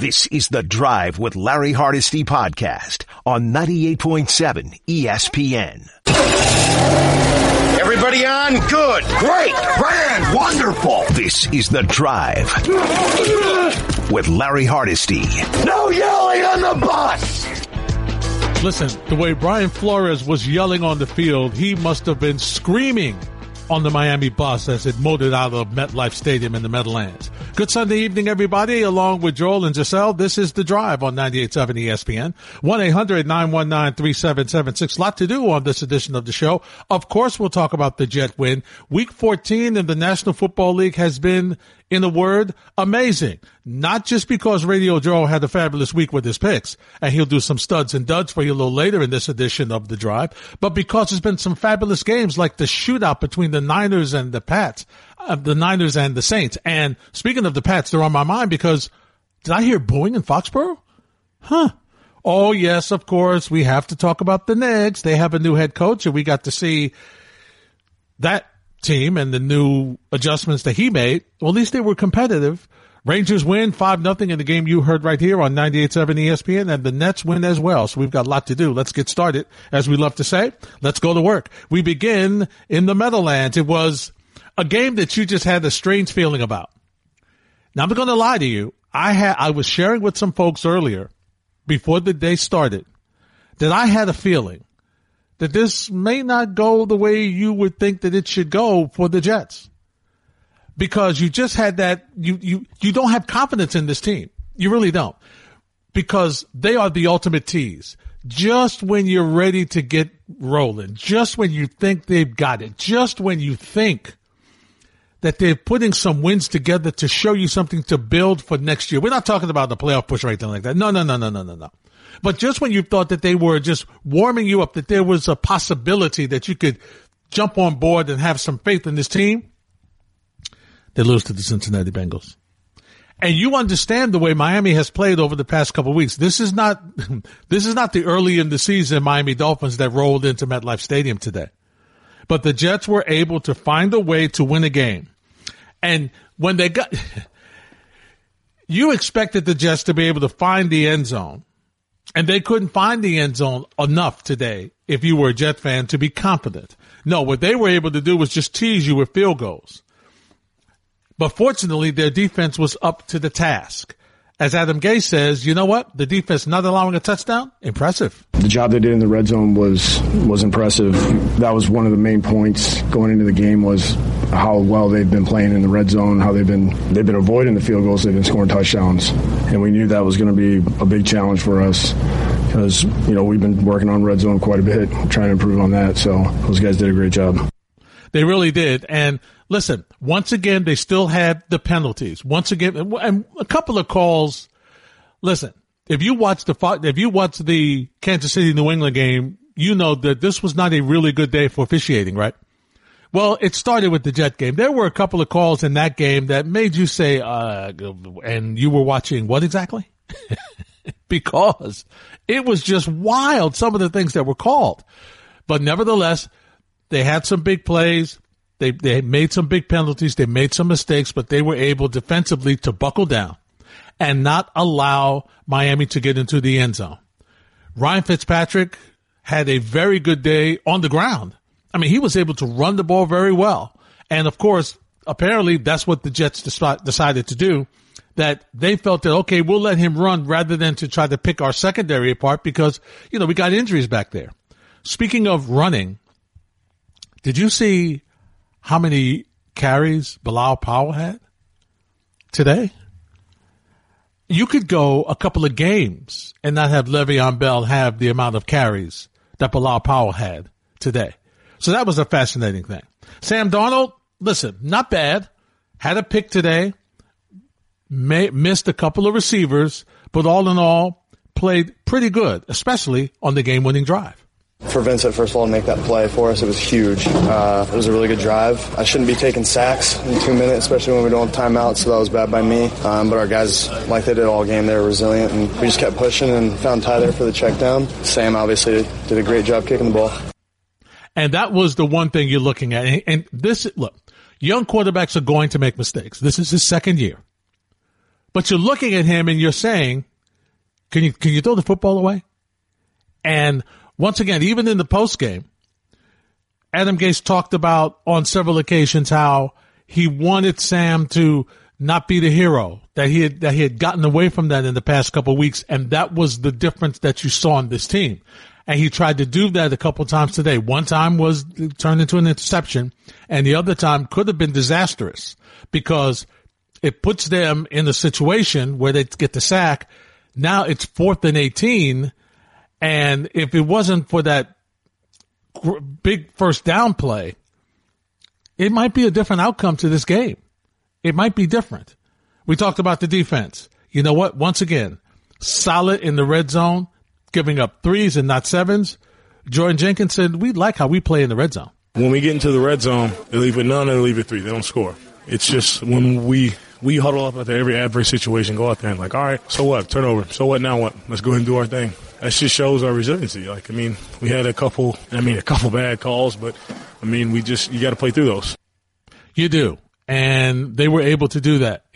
This is the Drive with Larry Hardesty podcast on 98.7 ESPN. Everybody on? Good. Great. Grand. Wonderful. This is the Drive with Larry Hardesty. No yelling on the bus. Listen, the way Brian Flores was yelling on the field, he must have been screaming on the Miami bus as it motored out of MetLife Stadium in the Meadowlands. Good Sunday evening, everybody. Along with Joel and Giselle, this is The Drive on 98.7 ESPN. 1-800-919-3776. Lot to do on this edition of the show. Of course, we'll talk about the Jet win. Week 14 in the National Football League has been in a word, amazing. Not just because Radio Joe had a fabulous week with his picks, and he'll do some studs and duds for you a little later in this edition of the drive, but because there's been some fabulous games like the shootout between the Niners and the Pats, uh, the Niners and the Saints. And speaking of the Pats, they're on my mind because did I hear booing in Foxborough? Huh. Oh yes, of course. We have to talk about the Knicks. They have a new head coach and we got to see that team and the new adjustments that he made, well, at least they were competitive. Rangers win 5 nothing in the game you heard right here on 98.7 ESPN and the Nets win as well. So we've got a lot to do. Let's get started. As we love to say, let's go to work. We begin in the Meadowlands. It was a game that you just had a strange feeling about. Now I'm going to lie to you. I had, I was sharing with some folks earlier before the day started that I had a feeling that this may not go the way you would think that it should go for the Jets. Because you just had that, you, you, you don't have confidence in this team. You really don't. Because they are the ultimate tease. Just when you're ready to get rolling, just when you think they've got it, just when you think that they're putting some wins together to show you something to build for next year. We're not talking about the playoff push or anything like that. No, no, no, no, no, no, no. But just when you thought that they were just warming you up, that there was a possibility that you could jump on board and have some faith in this team, they lose to the Cincinnati Bengals. And you understand the way Miami has played over the past couple weeks. This is not, this is not the early in the season Miami Dolphins that rolled into MetLife Stadium today. But the Jets were able to find a way to win a game. And when they got, you expected the Jets to be able to find the end zone and they couldn't find the end zone enough today if you were a Jet fan to be confident. No, what they were able to do was just tease you with field goals. But fortunately, their defense was up to the task. As Adam Gase says, you know what? The defense not allowing a touchdown? Impressive. The job they did in the red zone was was impressive. That was one of the main points going into the game was how well they've been playing in the red zone, how they've been they've been avoiding the field goals, they've been scoring touchdowns. And we knew that was going to be a big challenge for us because, you know, we've been working on red zone quite a bit, trying to improve on that. So those guys did a great job. They really did. And listen, once again, they still had the penalties. Once again, and a couple of calls. Listen, if you watch the if you watch the Kansas City New England game, you know that this was not a really good day for officiating, right? Well, it started with the Jet game. There were a couple of calls in that game that made you say, uh, and you were watching what exactly? because it was just wild, some of the things that were called. But nevertheless, they had some big plays. They, they made some big penalties. They made some mistakes, but they were able defensively to buckle down and not allow Miami to get into the end zone. Ryan Fitzpatrick had a very good day on the ground. I mean, he was able to run the ball very well. And of course, apparently that's what the Jets decided to do. That they felt that, okay, we'll let him run rather than to try to pick our secondary apart because, you know, we got injuries back there. Speaking of running, did you see how many carries Bilal Powell had today? You could go a couple of games and not have Le'Veon Bell have the amount of carries that Bilal Powell had today. So that was a fascinating thing. Sam Darnold, listen, not bad. Had a pick today. May, missed a couple of receivers, but all in all, played pretty good, especially on the game winning drive for Vincent, first of all, to make that play for us, it was huge. Uh, it was a really good drive. I shouldn't be taking sacks in two minutes, especially when we don't have timeout, so that was bad by me. Um, but our guys, like they did all game, they were resilient, and we just kept pushing and found Ty there for the check down. Sam obviously did a great job kicking the ball. And that was the one thing you're looking at. And this, look, young quarterbacks are going to make mistakes. This is his second year. But you're looking at him and you're saying, can you, can you throw the football away? And once again, even in the post game, Adam Gase talked about on several occasions how he wanted Sam to not be the hero that he had, that he had gotten away from that in the past couple weeks. And that was the difference that you saw in this team. And he tried to do that a couple times today. One time was turned into an interception and the other time could have been disastrous because it puts them in a situation where they get the sack. Now it's fourth and 18. And if it wasn't for that big first down play, it might be a different outcome to this game. It might be different. We talked about the defense. You know what? Once again, solid in the red zone, giving up threes and not sevens. Jordan Jenkins said, we like how we play in the red zone. When we get into the red zone, they leave it none and they leave it three. They don't score. It's just when we we huddle up after every adverse situation, go out there and like, all right, so what? Turnover. So what? Now what? Let's go ahead and do our thing. That just shows our resiliency. Like, I mean, we had a couple, I mean, a couple bad calls, but I mean, we just, you got to play through those. You do. And they were able to do that.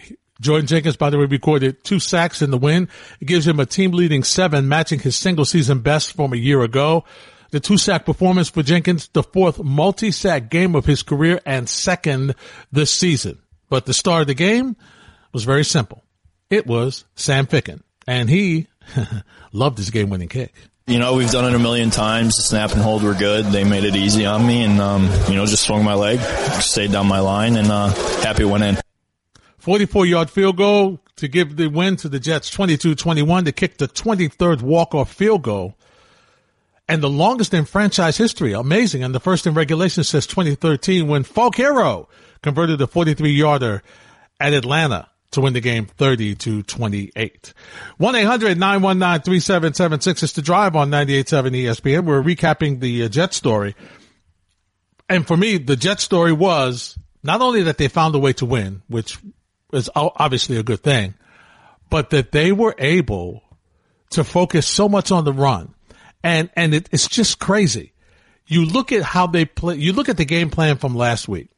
Jordan Jenkins, by the way, recorded two sacks in the win. It gives him a team leading seven, matching his single season best from a year ago. The two sack performance for Jenkins, the fourth multi sack game of his career and second this season. But the star of the game was very simple. It was Sam Ficken. And he loved his game winning kick. You know, we've done it a million times. The snap and hold were good. They made it easy on me and, um, you know, just swung my leg, stayed down my line and, uh, happy it went in. 44 yard field goal to give the win to the Jets 22-21 to kick the 23rd walk-off field goal and the longest in franchise history. Amazing. And the first in regulation since 2013 when Hero converted a 43 yarder at Atlanta to win the game 30 to 28. 1-800-919-3776 is to drive on 98.7 ESPN. We're recapping the uh, Jet story. And for me, the Jet story was not only that they found a way to win, which is obviously a good thing, but that they were able to focus so much on the run. And, and it, it's just crazy. You look at how they play, you look at the game plan from last week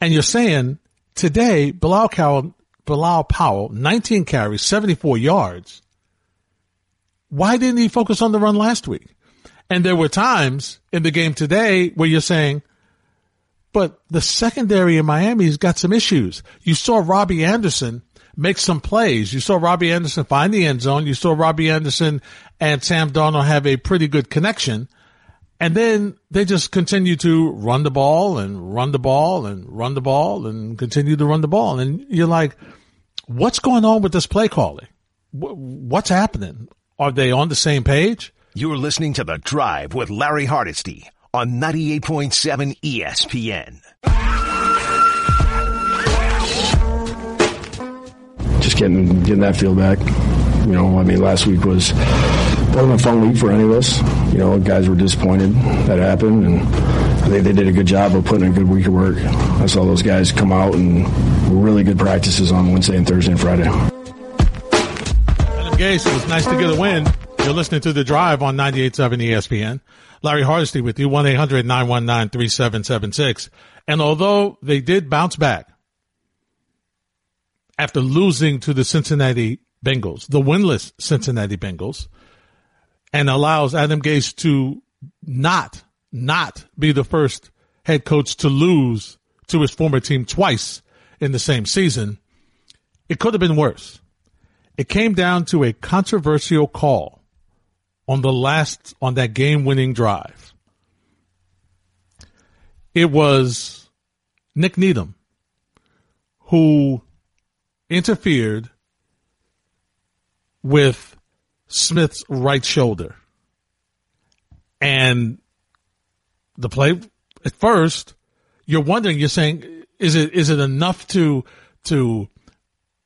and you're saying today, Bilal Bilal Powell, 19 carries, 74 yards. Why didn't he focus on the run last week? And there were times in the game today where you're saying, but the secondary in Miami's got some issues. You saw Robbie Anderson make some plays. You saw Robbie Anderson find the end zone. You saw Robbie Anderson and Sam Darnold have a pretty good connection. And then they just continue to run the ball and run the ball and run the ball and continue to run the ball. And you're like, what's going on with this play calling? What's happening? Are they on the same page? You're listening to The Drive with Larry Hardesty on 98.7 ESPN. Just getting getting that feel back. You know, I mean, last week was wasn't a fun week for any of us. You know, guys were disappointed that happened, and I think they did a good job of putting a good week of work. I saw those guys come out and really good practices on Wednesday and Thursday and Friday. Adam Gase, it was nice to get a win. You're listening to The Drive on 98.7 ESPN. Larry Hardesty with you, 1-800-919-3776. And although they did bounce back after losing to the Cincinnati Bengals, the winless Cincinnati Bengals, and allows Adam Gase to not, not be the first head coach to lose to his former team twice in the same season, it could have been worse. It came down to a controversial call on the last, on that game winning drive. It was Nik Needham who interfered with Smith's right shoulder. And the play at first, you're wondering, you're saying, is it, is it enough to, to,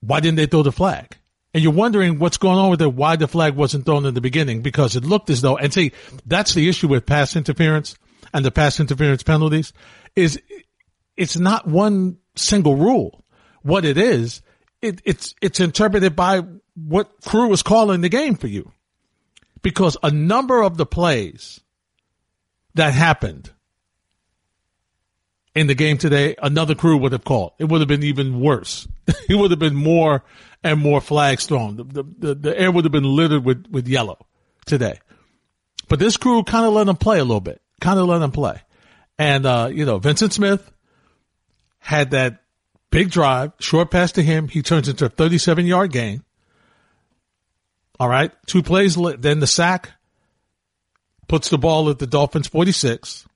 why didn't they throw the flag? and you're wondering what's going on with it, why the flag wasn't thrown in the beginning, because it looked as though, and see, that's the issue with pass interference and the pass interference penalties is it's not one single rule. What it is, it, it's, it's interpreted by what crew is calling the game for you. Because a number of the plays that happened in the game today, another crew would have called. It would have been even worse. it would have been more and more flags thrown. The, the, the, the air would have been littered with, with yellow today. But this crew kind of let them play a little bit, kind of let them play. And, uh, you know, Vincent Smith had that big drive, short pass to him. He turns into a 37 yard gain. All right. Two plays, then the sack puts the ball at the Dolphins 46.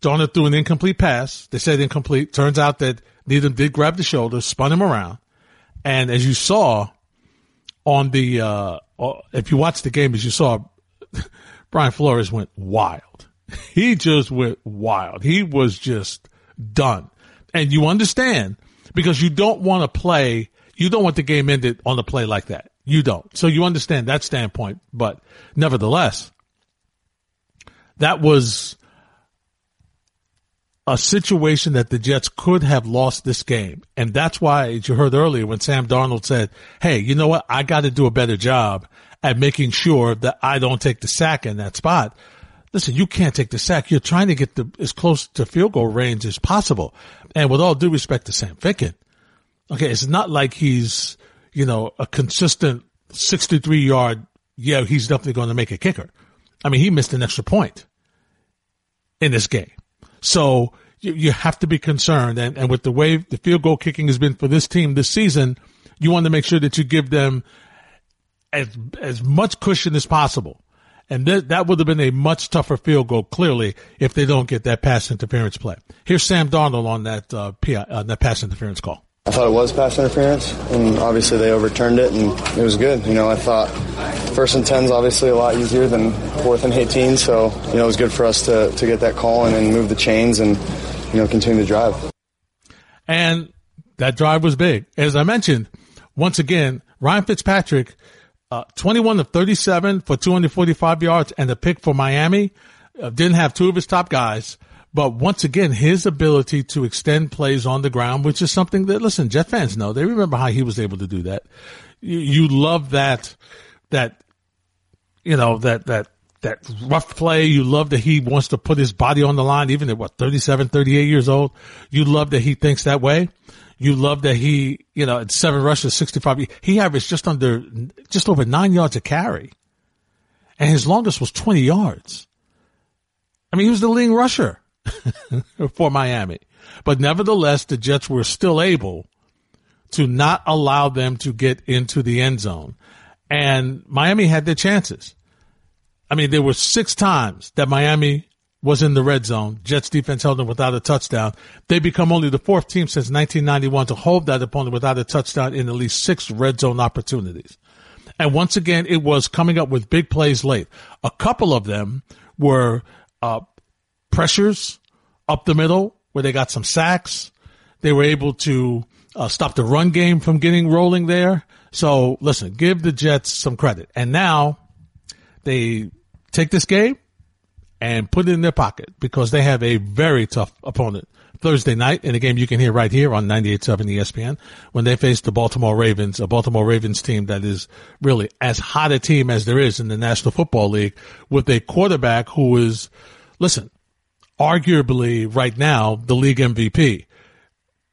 Darnold threw an incomplete pass. They said incomplete. Turns out that Needham did grab the shoulder, spun him around. And as you saw on the, uh if you watched the game, as you saw, Brian Flores went wild. He just went wild. He was just done. And you understand because you don't want to play, you don't want the game ended on a play like that. You don't. So you understand that standpoint. But nevertheless, that was a situation that the Jets could have lost this game. And that's why, as you heard earlier, when Sam Darnold said, Hey, you know what? I got to do a better job at making sure that I don't take the sack in that spot. Listen, you can't take the sack. You're trying to get the, as close to field goal range as possible. And with all due respect to Sam Ficken, okay, it's not like he's, you know, a consistent 63 yard. Yeah, he's definitely going to make a kicker. I mean, he missed an extra point in this game. So you, you have to be concerned. And, and with the way the field goal kicking has been for this team this season, you want to make sure that you give them as, as much cushion as possible. And th- that would have been a much tougher field goal, clearly, if they don't get that pass interference play. Here's Sam Darnold on that, uh, PI, uh, that pass interference call. I thought it was pass interference, and obviously they overturned it, and it was good. You know, I thought first and 10 is obviously a lot easier than fourth and 18, so, you know, it was good for us to, to get that call and then move the chains and, you know, continue to drive. And that drive was big. As I mentioned, once again, Ryan Fitzpatrick, uh, 21 of 37 for 245 yards and a pick for Miami. Uh, didn't have two of his top guys. But once again, his ability to extend plays on the ground, which is something that, listen, Jet fans know. They remember how he was able to do that. You, you love that, that, you know, that, that, that rough play. You love that he wants to put his body on the line, even at what, 37, 38 years old. You love that he thinks that way. You love that he, you know, at seven rushes, 65, he averaged just under, just over nine yards a carry. And his longest was 20 yards. I mean, he was the leading rusher. for Miami. But nevertheless, the Jets were still able to not allow them to get into the end zone. And Miami had their chances. I mean, there were six times that Miami was in the red zone. Jets defense held them without a touchdown. They become only the fourth team since 1991 to hold that opponent without a touchdown in at least six red zone opportunities. And once again, it was coming up with big plays late. A couple of them were uh, pressures up the middle where they got some sacks. They were able to uh, stop the run game from getting rolling there. So listen, give the Jets some credit. And now they take this game and put it in their pocket because they have a very tough opponent. Thursday night in a game you can hear right here on 98.7 ESPN when they face the Baltimore Ravens, a Baltimore Ravens team that is really as hot a team as there is in the National Football League with a quarterback who is, listen, arguably right now the league MVP,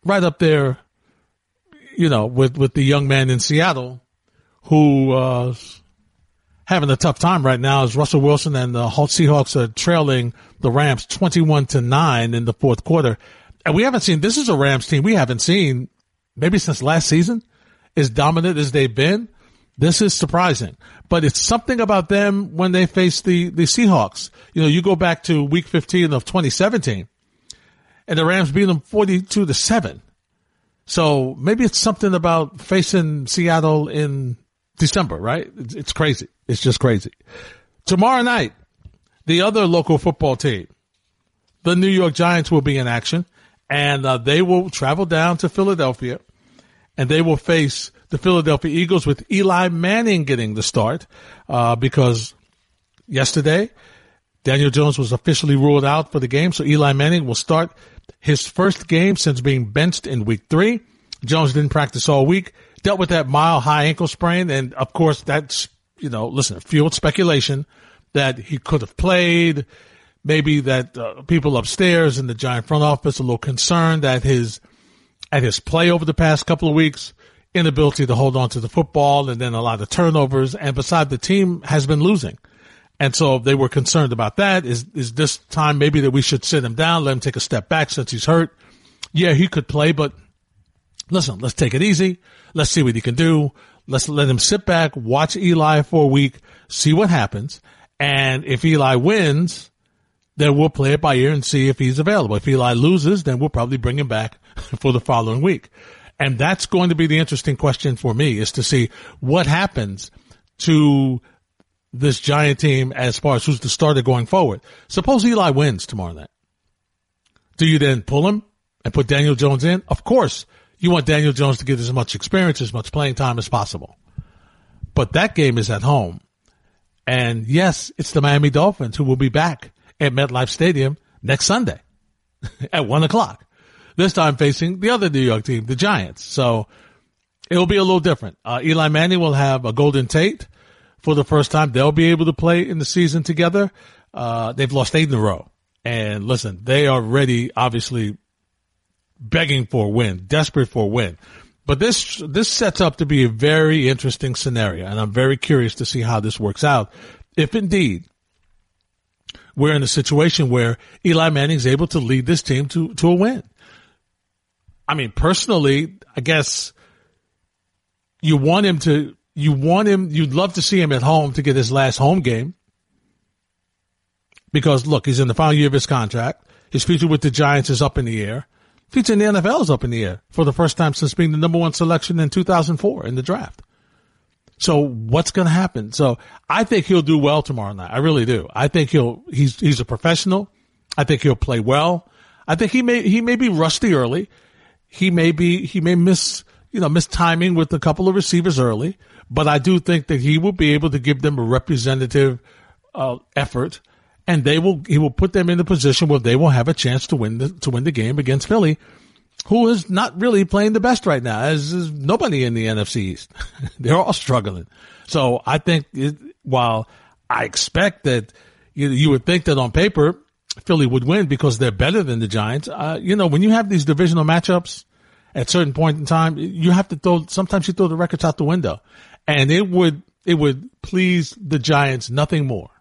right up there, you know, with with the young man in Seattle who uh, having a tough time right now is Russell Wilson and the Seahawks are trailing the Rams twenty one to nine in the fourth quarter, and we haven't seen this is a Rams team we haven't seen maybe since last season as dominant as they've been. This is surprising, but it's something about them when they face the, the Seahawks. You know, you go back to week 15 of 2017 and the Rams beat them 42 to 7. So maybe it's something about facing Seattle in December, right? It's, it's crazy. It's just crazy. Tomorrow night, the other local football team, the New York Giants will be in action and uh, they will travel down to Philadelphia and they will face the Philadelphia Eagles with Eli Manning getting the start uh, because yesterday Daniel Jones was officially ruled out for the game, so Eli Manning will start his first game since being benched in week three. Jones didn't practice all week, dealt with that mile high ankle sprain, and of course that's you know listen fueled speculation that he could have played. maybe that uh, people upstairs in the Giant front office a little concerned that his at his play over the past couple of weeks, inability to hold on to the football, and then a lot of turnovers. And beside the team has been losing. And so they were concerned about that. Is is this time maybe that we should sit him down, let him take a step back since he's hurt? Yeah, he could play, but listen, let's take it easy. Let's see what he can do. Let's let him sit back, watch Eli for a week, see what happens. And if Eli wins, then we'll play it by ear and see if he's available. If Eli loses, then we'll probably bring him back for the following week. And that's going to be the interesting question for me is to see what happens to this giant team as far as who's the starter going forward. Suppose Eli wins tomorrow night. Do you then pull him and put Daniel Jones in? Of course, you want Daniel Jones to get as much experience, as much playing time as possible. But that game is at home. And yes, it's the Miami Dolphins who will be back at MetLife Stadium next Sunday at one o'clock. This time facing the other New York team, the Giants. So it'll be a little different. Uh, Eli Manning will have a Golden Tate for the first time. They'll be able to play in the season together. Uh, they've lost eight in a row. And listen, they are ready, obviously begging for a win, desperate for a win. But this, this sets up to be a very interesting scenario. And I'm very curious to see how this works out. If indeed we're in a situation where Eli Manning is able to lead this team to, to a win. I mean, personally, I guess you want him to, you want him, you'd love to see him at home to get his last home game. Because look, he's in the final year of his contract. His future with the Giants is up in the air. Future in the NFL is up in the air for the first time since being the number one selection in 2004 in the draft. So what's going to happen? So I think he'll do well tomorrow night. I really do. I think he'll, he's, he's a professional. I think he'll play well. I think he may, he may be rusty early. He may be, he may miss, you know, miss timing with a couple of receivers early, but I do think that he will be able to give them a representative, uh, effort and they will, he will put them in a position where they will have a chance to win the, to win the game against Philly who is not really playing the best right now, as is nobody in the NFC East. They're all struggling. So I think it, while I expect that you, you would think that on paper Philly would win because they're better than the Giants, uh, you know, when you have these divisional matchups at certain point in time, you have to throw, sometimes you throw the records out the window and it would, it would please the Giants nothing more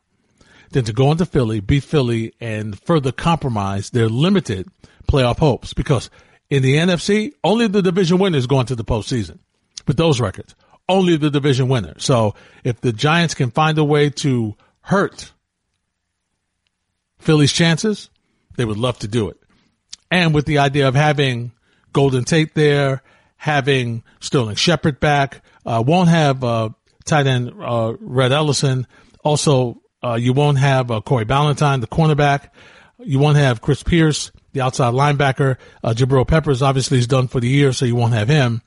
than to go into Philly, beat Philly and further compromise their limited playoff hopes because in the NFC, only the division winner is going to the postseason with those records. Only the division winner. So if the Giants can find a way to hurt Philly's chances, they would love to do it. And with the idea of having Golden Tate there, having Sterling Shepard back, uh, won't have uh, tight end uh, Rhett Ellison. Also, uh, you won't have uh, Corey Ballentine, the cornerback. You won't have Chris Peace the outside linebacker. Uh, Jabril Peppers obviously is done for the year, so you won't have him.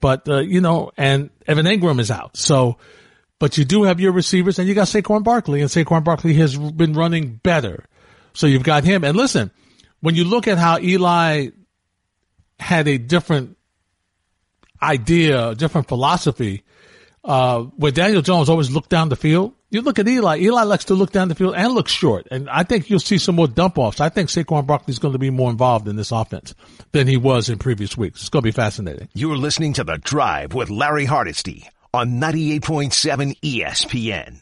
But, uh, you know, and Evan Engram is out. So, but you do have your receivers and you got Saquon Barkley and Saquon Barkley has been running better. So you've got him. And listen, when you look at how Eli had a different idea, a different philosophy, uh, where Daniel Jones always looked down the field, you look at Eli. Eli likes to look down the field and look short. And I think you'll see some more dump offs. I think Saquon Barkley is going to be more involved in this offense than he was in previous weeks. It's going to be fascinating. You're listening to The Drive with Larry Hardesty on 98.7 ESPN.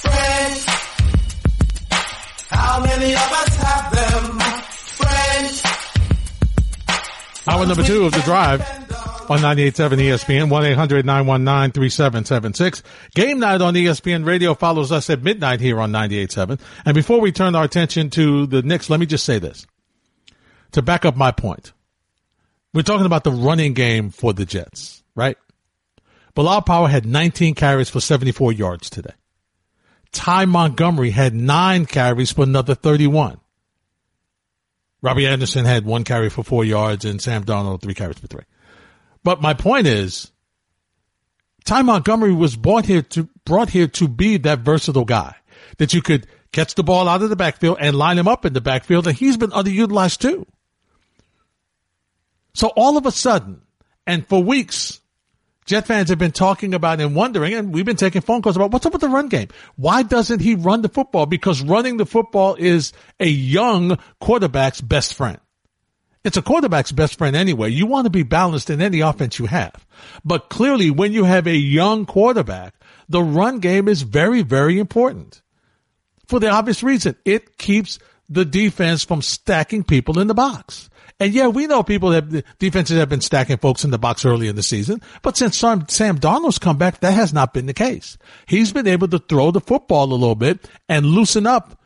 Friends, how many of us have them? Friends. Hour number two of The Drive on 98.7 ESPN, 1-800-919-3776. Game night on ESPN radio follows us at midnight here on 98.7. And before we turn our attention to the Knicks, let me just say this. To back up my point. We're talking about the running game for the Jets, right? Bilal Powell had 19 carries for 74 yards today. Ty Montgomery had nine carries for another 31. Robbie Anderson had one carry for four yards and Sam Darnold three carries for three. But my point is, Ty Montgomery was brought here to brought here to be that versatile guy that you could catch the ball out of the backfield and line him up in the backfield, and he's been underutilized too. So all of a sudden, and for weeks, Jet fans have been talking about and wondering, and we've been taking phone calls about what's up with the run game. Why doesn't he run the football? Because running the football is a young quarterback's best friend. It's a quarterback's best friend anyway. You want to be balanced in any offense you have. But clearly when you have a young quarterback, the run game is very, very important. For the obvious reason, it keeps the defense from stacking people in the box. And yeah, we know people that defenses have been stacking folks in the box early in the season, but since Sam, Sam Darnold's come back, that has not been the case. He's been able to throw the football a little bit and loosen up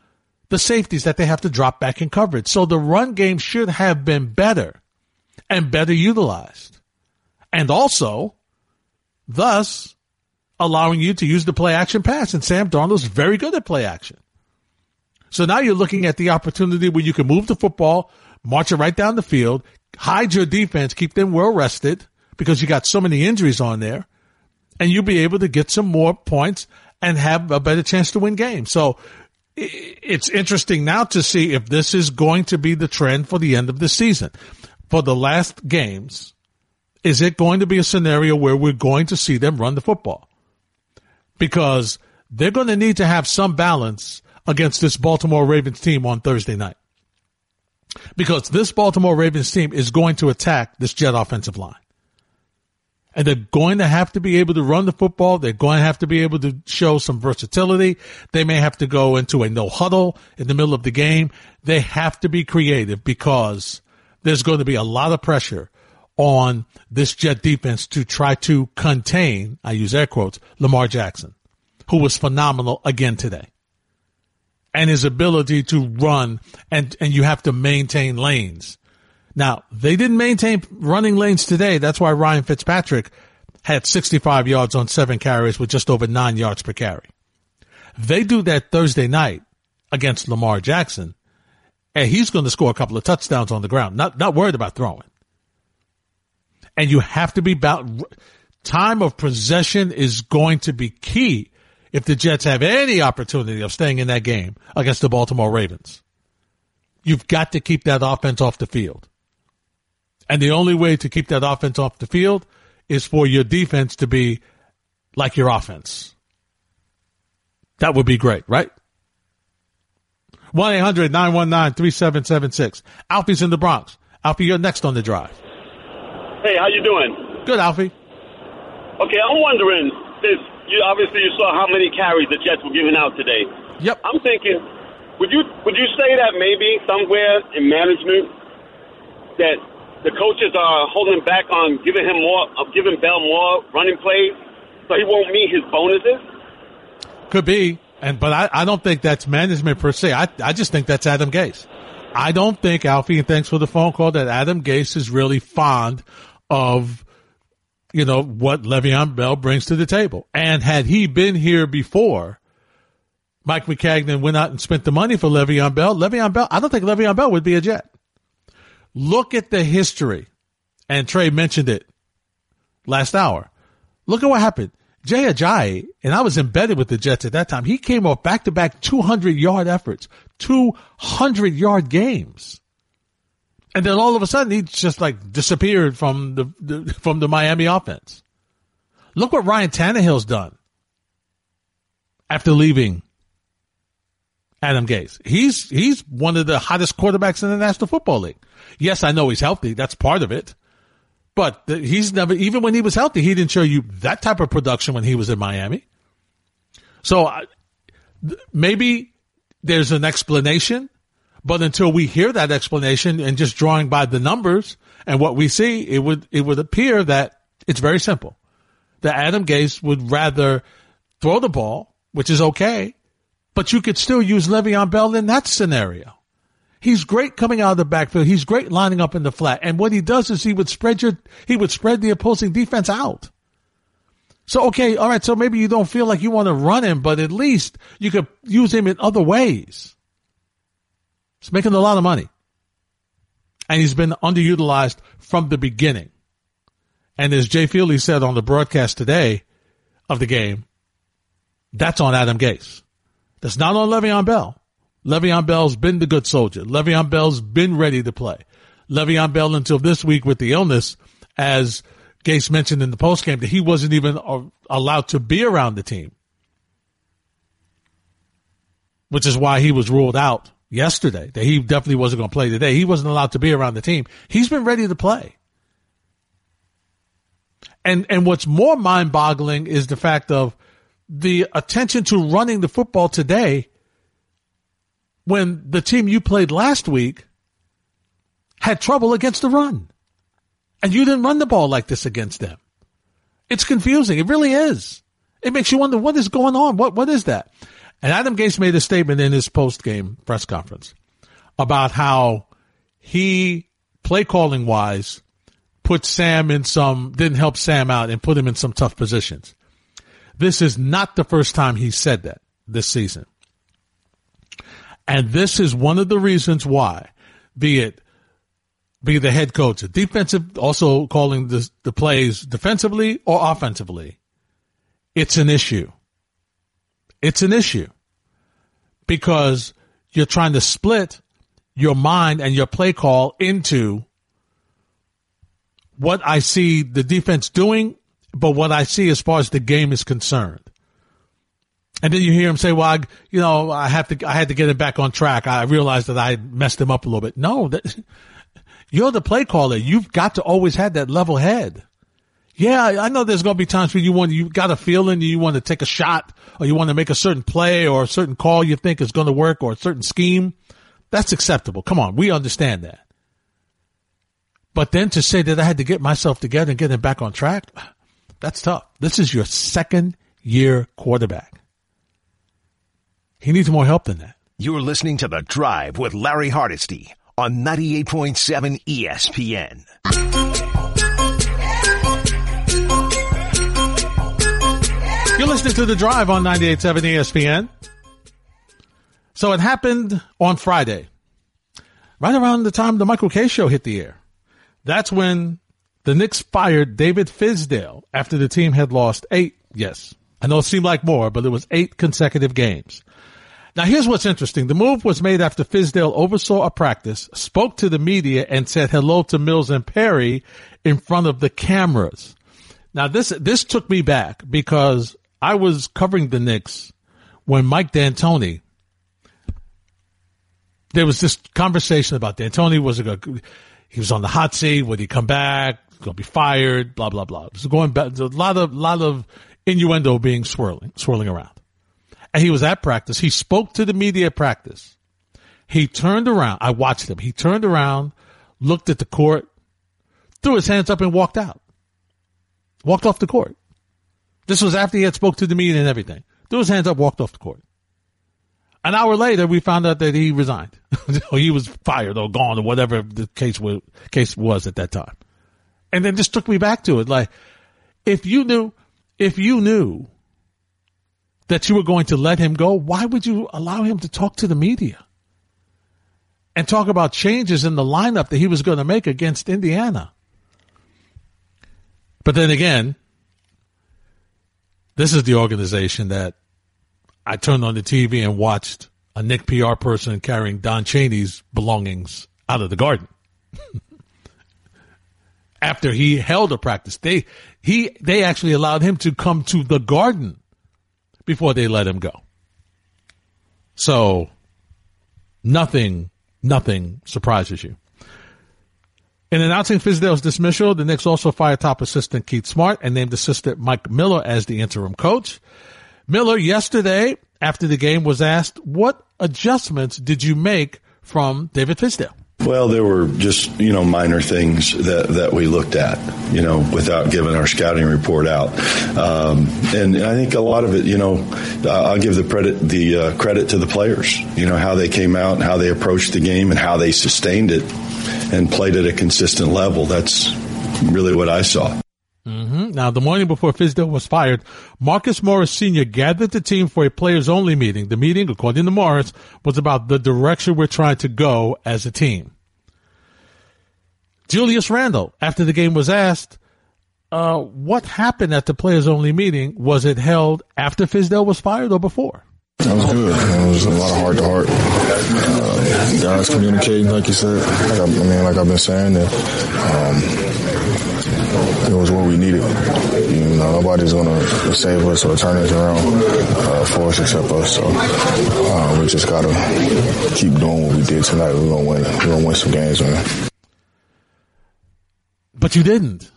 the safeties that they have to drop back in coverage. So the run game should have been better and better utilized. And also, thus, allowing you to use the play action pass. And Sam Darnold's very good at play action. So now you're looking at the opportunity where you can move the football march it right down the field, hide your defense, keep them well rested because you got so many injuries on there, and you'll be able to get some more points and have a better chance to win games. So it's interesting now to see if this is going to be the trend for the end of the season. For the last games, is it going to be a scenario where we're going to see them run the football? Because they're going to need to have some balance against this Baltimore Ravens team on Thursday night because this Baltimore Ravens team is going to attack this Jet offensive line. And they're going to have to be able to run the football. They're going to have to be able to show some versatility. They may have to go into a no huddle in the middle of the game. They have to be creative because there's going to be a lot of pressure on this Jet defense to try to contain, I use air quotes, Lamar Jackson, who was phenomenal again today and his ability to run and, and you have to maintain lanes. Now, they didn't maintain running lanes today. That's why Ryan Fitzpatrick had 65 yards on seven carries with just over nine yards per carry. They do that Thursday night against Lamar Jackson and he's going to score a couple of touchdowns on the ground. Not, not worried about throwing. And you have to be about time of possession is going to be key if the Jets have any opportunity of staying in that game against the Baltimore Ravens. You've got to keep that offense off the field. And the only way to keep that offense off the field is for your defense to be like your offense. That would be great, right? 1-800-919-3776. Alfie's in the Bronx. Alfie, you're next on the drive. Hey, how you doing? Good, Alfie. Okay, I'm wondering, this you obviously you saw how many carries the Jets were giving out today. Yep. I'm thinking, would you would you say that maybe somewhere in management that the coaches are holding him back on giving him more of giving Bell more running plays so he won't meet his bonuses? Could be. And but I, I don't think that's management per se. I I just think that's Adam Gase. I don't think Alfie and thanks for the phone call that Adam Gase is really fond of you know, what Le'Veon Bell brings to the table. And had he been here before, Mike Maccagnan went out and spent the money for Le'Veon Bell. Le'Veon Bell, I don't think Le'Veon Bell would be a Jet. Look at the history. And Trey mentioned it last hour. Look at what happened. Jay Ajayi, and I was embedded with the Jets at that time. He came off back to back 200 yard efforts, 200 yard games. And then all of a sudden he just like disappeared from the, the from the Miami offense. Look what Ryan Tannehill's done after leaving Adam Gase. He's he's one of the hottest quarterbacks in the National Football League. Yes, I know he's healthy. That's part of it. But he's never even when he was healthy, he didn't show you that type of production when he was in Miami. So maybe there's an explanation but until we hear that explanation and just drawing by the numbers and what we see, it would, it would appear that it's very simple. That Adam Gase would rather throw the ball, which is okay, but you could still use Le'Veon Bell in that scenario. He's great coming out of the backfield. He's great lining up in the flat. And what he does is he would spread your, he would spread the opposing defense out. So, okay, all right. So maybe you don't feel like you want to run him, but at least you could use him in other ways. He's making a lot of money. And he's been underutilized from the beginning. And as Jay Feely said on the broadcast today of the game, that's on Adam Gase. That's not on Le'Veon Bell. Le'Veon Bell's been the good soldier. Le'Veon Bell's been ready to play. Le'Veon Bell until this week with the illness as Gase mentioned in the postgame that he wasn't even allowed to be around the team, which is why he was ruled out yesterday. That he definitely wasn't going to play today. He wasn't allowed to be around the team. He's been ready to play. And and what's more mind-boggling is the fact of the attention to running the football today when the team you played last week had trouble against the run. And you didn't run the ball like this against them. It's confusing. It really is. It makes you wonder what is going on. What what is that? And Adam Gase made a statement in his post game press conference about how he play calling wise put Sam in some didn't help Sam out and put him in some tough positions. This is not the first time he said that this season. And this is one of the reasons why, be it be the head coach, defensive, also calling the, the plays defensively or offensively. It's an issue. It's an issue because you're trying to split your mind and your play call into what I see the defense doing, but what I see as far as the game is concerned. And then you hear him say, well, I, you know, I have to, I had to get it back on track. I realized that I messed him up a little bit. No, that, you're the play caller. You've got to always have that level head. Yeah, I know there's going to be times when you want, you got a feeling you want to take a shot or you want to make a certain play or a certain call you think is going to work or a certain scheme. That's acceptable. Come on. We understand that. But then to say that I had to get myself together and get him back on track, that's tough. This is your second year quarterback. He needs more help than that. You're listening to The Drive with Larry Hardesty on 98.7 ESPN. You're listening to The Drive on 98.7 ESPN. So it happened on Friday, right around the time the Michael Kay show hit the air. That's when the Knicks fired David Fizdale after the team had lost eight. Yes, I know it seemed like more, but it was eight consecutive games. Now here's what's interesting. The move was made after Fizdale oversaw a practice, spoke to the media, and said hello to Mills and Perry in front of the cameras. Now this, this took me back because I was covering the Knicks when Mike D'Antoni, there was this conversation about D'Antoni was a he was on the hot seat. Would he come back? Going to be fired? Blah blah blah. So going back, a lot of lot of innuendo being swirling swirling around. And he was at practice. He spoke to the media at practice. He turned around. I watched him. He turned around, looked at the court, threw his hands up, and walked out. Walked off the court. This was after he had spoke to the media and everything. Threw his hands up, walked off the court. An hour later, we found out that he resigned, he was fired, or gone, or whatever the case was, case was at that time. And then just took me back to it. Like, if you knew, if you knew that you were going to let him go, why would you allow him to talk to the media and talk about changes in the lineup that he was going to make against Indiana? But then again, this is the organization that I turned on the TV and watched a Knick PR person carrying Don Chaney's belongings out of the garden. After he held a practice, they he they actually allowed him to come to the garden before they let him go. So nothing nothing surprises you. In announcing Fizdale's dismissal, the Knicks also fired top assistant Keith Smart and named assistant Mike Miller as the interim coach. Miller yesterday after the game was asked, what adjustments did you make from David Fizdale? Well, there were just, you know, minor things that, that we looked at, you know, without giving our scouting report out. Um, and I think a lot of it, you know, I'll give the credit, the uh, credit to the players, you know, how they came out and how they approached the game and how they sustained it and played at a consistent level. That's really what I saw. Mm-hmm. Now, the morning before Fizdale was fired, Marcus Morris Sr. gathered the team for a players only meeting. The meeting, according to Morris, was about the direction we're trying to go as a team. Julius Randle, after the game was asked, uh, what happened at the players only meeting? Was it held after Fizdale was fired or before? That was good. It was a lot of heart to heart. Uh, guys communicating, like you said. Like I, I mean, like I've been saying, um, it was what we needed. You know, nobody's gonna save us or turn us around uh, for us except us. So uh, we just gotta keep doing what we did tonight. We're gonna win. We're gonna win some games, man. But you didn't.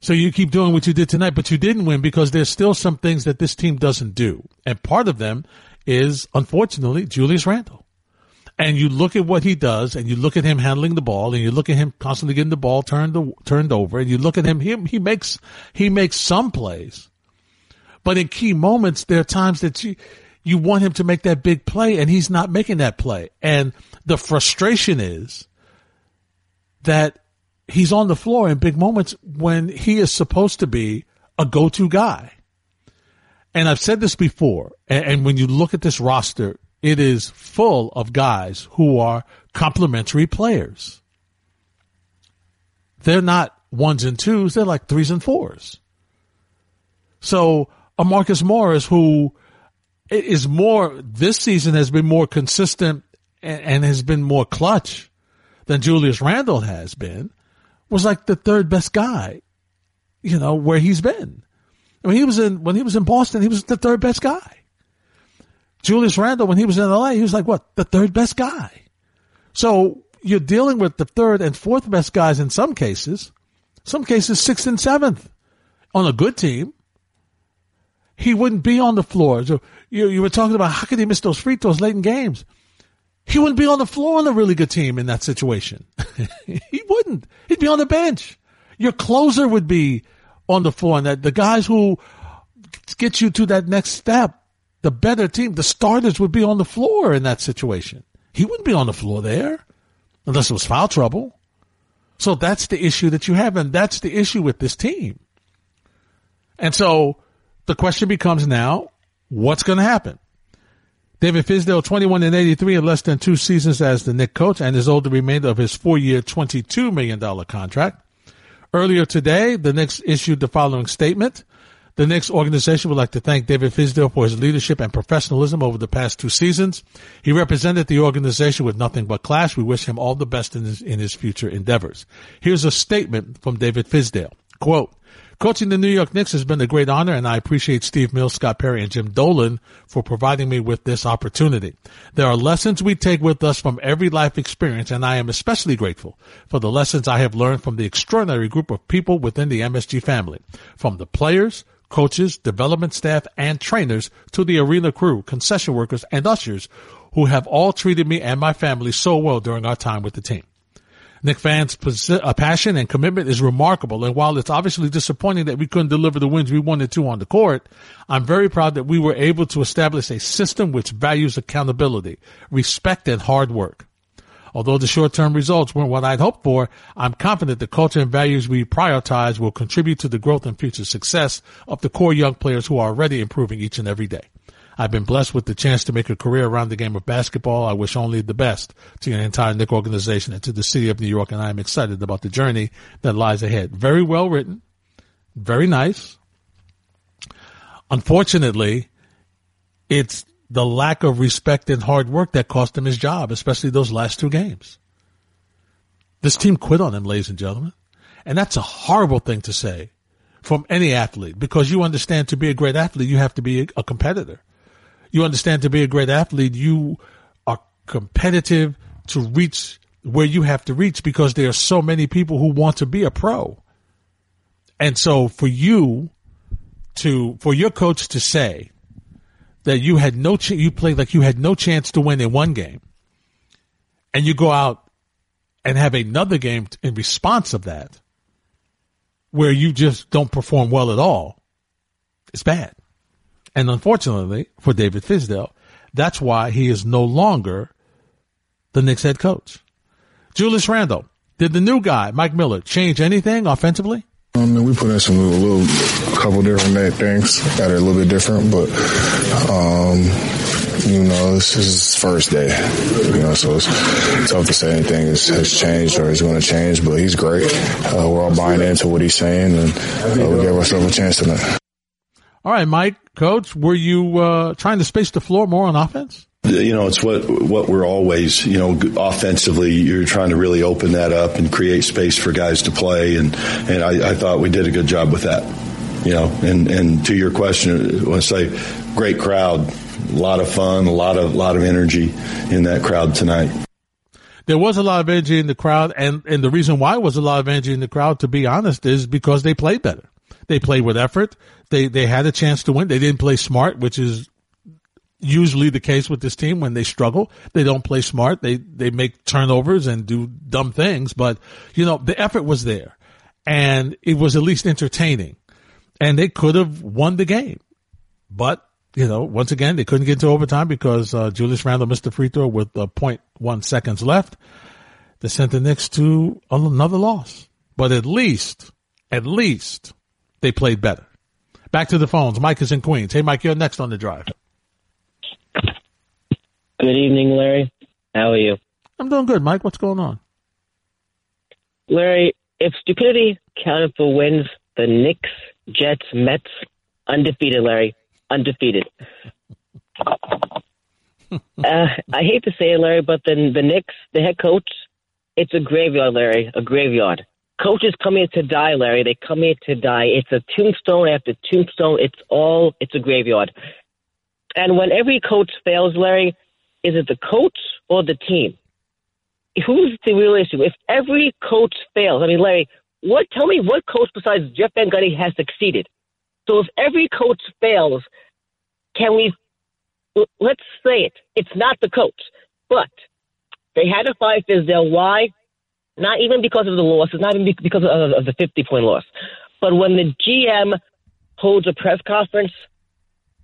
So you keep doing what you did tonight, but you didn't win because there's still some things that this team doesn't do. And part of them is, unfortunately, Julius Randle. And you look at what he does and you look at him handling the ball and you look at him constantly getting the ball turned, turned over and you look at him, he, he makes, he makes some plays. But in key moments, there are times that you, you want him to make that big play and he's not making that play. And the frustration is that he's on the floor in big moments when he is supposed to be a go-to guy. And I've said this before, and, and when you look at this roster, it is full of guys who are complementary players. They're not ones and twos, they're like threes and fours. So a Marcus Morris who is more this season has been more consistent and, and has been more clutch than Julius Randle has been was like the third best guy, you know, where he's been. I mean, he was in, when he was in Boston, he was the third best guy. Julius Randle, when he was in LA, he was like, what? The third best guy. So you're dealing with the third and fourth best guys in some cases, some cases sixth and seventh on a good team. He wouldn't be on the floor. So you, you were talking about how could he miss those free throws late in games? He wouldn't be on the floor on a really good team in that situation. he wouldn't. He'd be on the bench. Your closer would be on the floor and that the guys who get you to that next step, the better team, the starters would be on the floor in that situation. He wouldn't be on the floor there unless it was foul trouble. So that's the issue that you have and that's the issue with this team. And so the question becomes now, what's going to happen? David Fizdale, 21 and 83 in less than two seasons as the Knick coach and is owed the remainder of his four year, $22 million contract. Earlier today, the Knicks issued the following statement. The Knicks organization would like to thank David Fizdale for his leadership and professionalism over the past two seasons. He represented the organization with nothing but class. We wish him all the best in his, in his future endeavors. Here's a statement from David Fizdale. Quote, Coaching the New York Knicks has been a great honor, and I appreciate Steve Mills, Scott Perry, and Jim Dolan for providing me with this opportunity. There are lessons we take with us from every life experience, and I am especially grateful for the lessons I have learned from the extraordinary group of people within the MSG family, from the players, coaches, development staff, and trainers to the arena crew, concession workers, and ushers who have all treated me and my family so well during our time with the team. Knick fans' uh, passion and commitment is remarkable. And while it's obviously disappointing that we couldn't deliver the wins we wanted to on the court, I'm very proud that we were able to establish a system which values accountability, respect, and hard work. Although the short-term results weren't what I'd hoped for, I'm confident the culture and values we prioritize will contribute to the growth and future success of the core young players who are already improving each and every day. I've been blessed with the chance to make a career around the game of basketball. I wish only the best to the entire Knick organization and to the city of New York, and I am excited about the journey that lies ahead. Very well written, very nice. Unfortunately, it's the lack of respect and hard work that cost him his job, especially those last two games. This team quit on him, ladies and gentlemen. And that's a horrible thing to say from any athlete because you understand to be a great athlete, you have to be a competitor you understand to be a great athlete, you are competitive to reach where you have to reach because there are so many people who want to be a pro. And so for you to, for your coach to say that you had no, ch- you played like you had no chance to win in one game and you go out and have another game in response of that where you just don't perform well at all, it's bad. And unfortunately for David Fizdale, that's why he is no longer the Knicks head coach. Julius Randle, did the new guy, Mike Miller, change anything offensively? I mean, we put in some little, little couple different things that are a little bit different, but um, you know, this is his first day. You know, so it's tough to say anything has, has changed or is going to change. But he's great. Uh, we're all buying into what he's saying, and uh, we gave ourselves a chance tonight. All right, Mike, coach, were you uh, trying to space the floor more on offense? You know, it's what what we're always. You know, offensively, you're trying to really open that up and create space for guys to play, and and I, I thought we did a good job with that. You know, and and to your question, uh, I want to say, great crowd, a lot of fun, a lot of a lot of energy in that crowd tonight. There was a lot of energy in the crowd, and and the reason why was a lot of energy in the crowd, to be honest, is because they played better. They played with effort. They they had a chance to win. They didn't play smart, which is usually the case with this team when they struggle. They don't play smart. They, they make turnovers and do dumb things, but you know, the effort was there and it was at least entertaining and they could have won the game. But, you know, once again, they couldn't get into overtime because, uh, Julius Randle missed a free throw with uh, 0.1 seconds left. They sent the Knicks to another loss, but at least, at least they played better. Back to the phones. Mike is in Queens. Hey, Mike, you're next on the drive. Good evening, Larry. How are you? I'm doing good, Mike. What's going on? Larry, if stupidity counted for wins, the Knicks, Jets, Mets, undefeated, Larry. Undefeated. uh, I hate to say it, Larry, but the, the Knicks, the head coach, it's a graveyard, Larry, a graveyard. Coaches come here to die, Larry. They come here to die. It's a tombstone after tombstone. It's all, it's a graveyard. And when every coach fails, Larry, is it the coach or the team? Who's the real issue? If every coach fails, I mean, Larry, what? Tell me what coach besides Jeff Van Gundy has succeeded. So if every coach fails, can we? Let's say it. It's not the coach, but they had to fire Fizdale. Why? Not even because of the loss. It's not even because of, of the 50 point loss. But when the GM holds a press conference,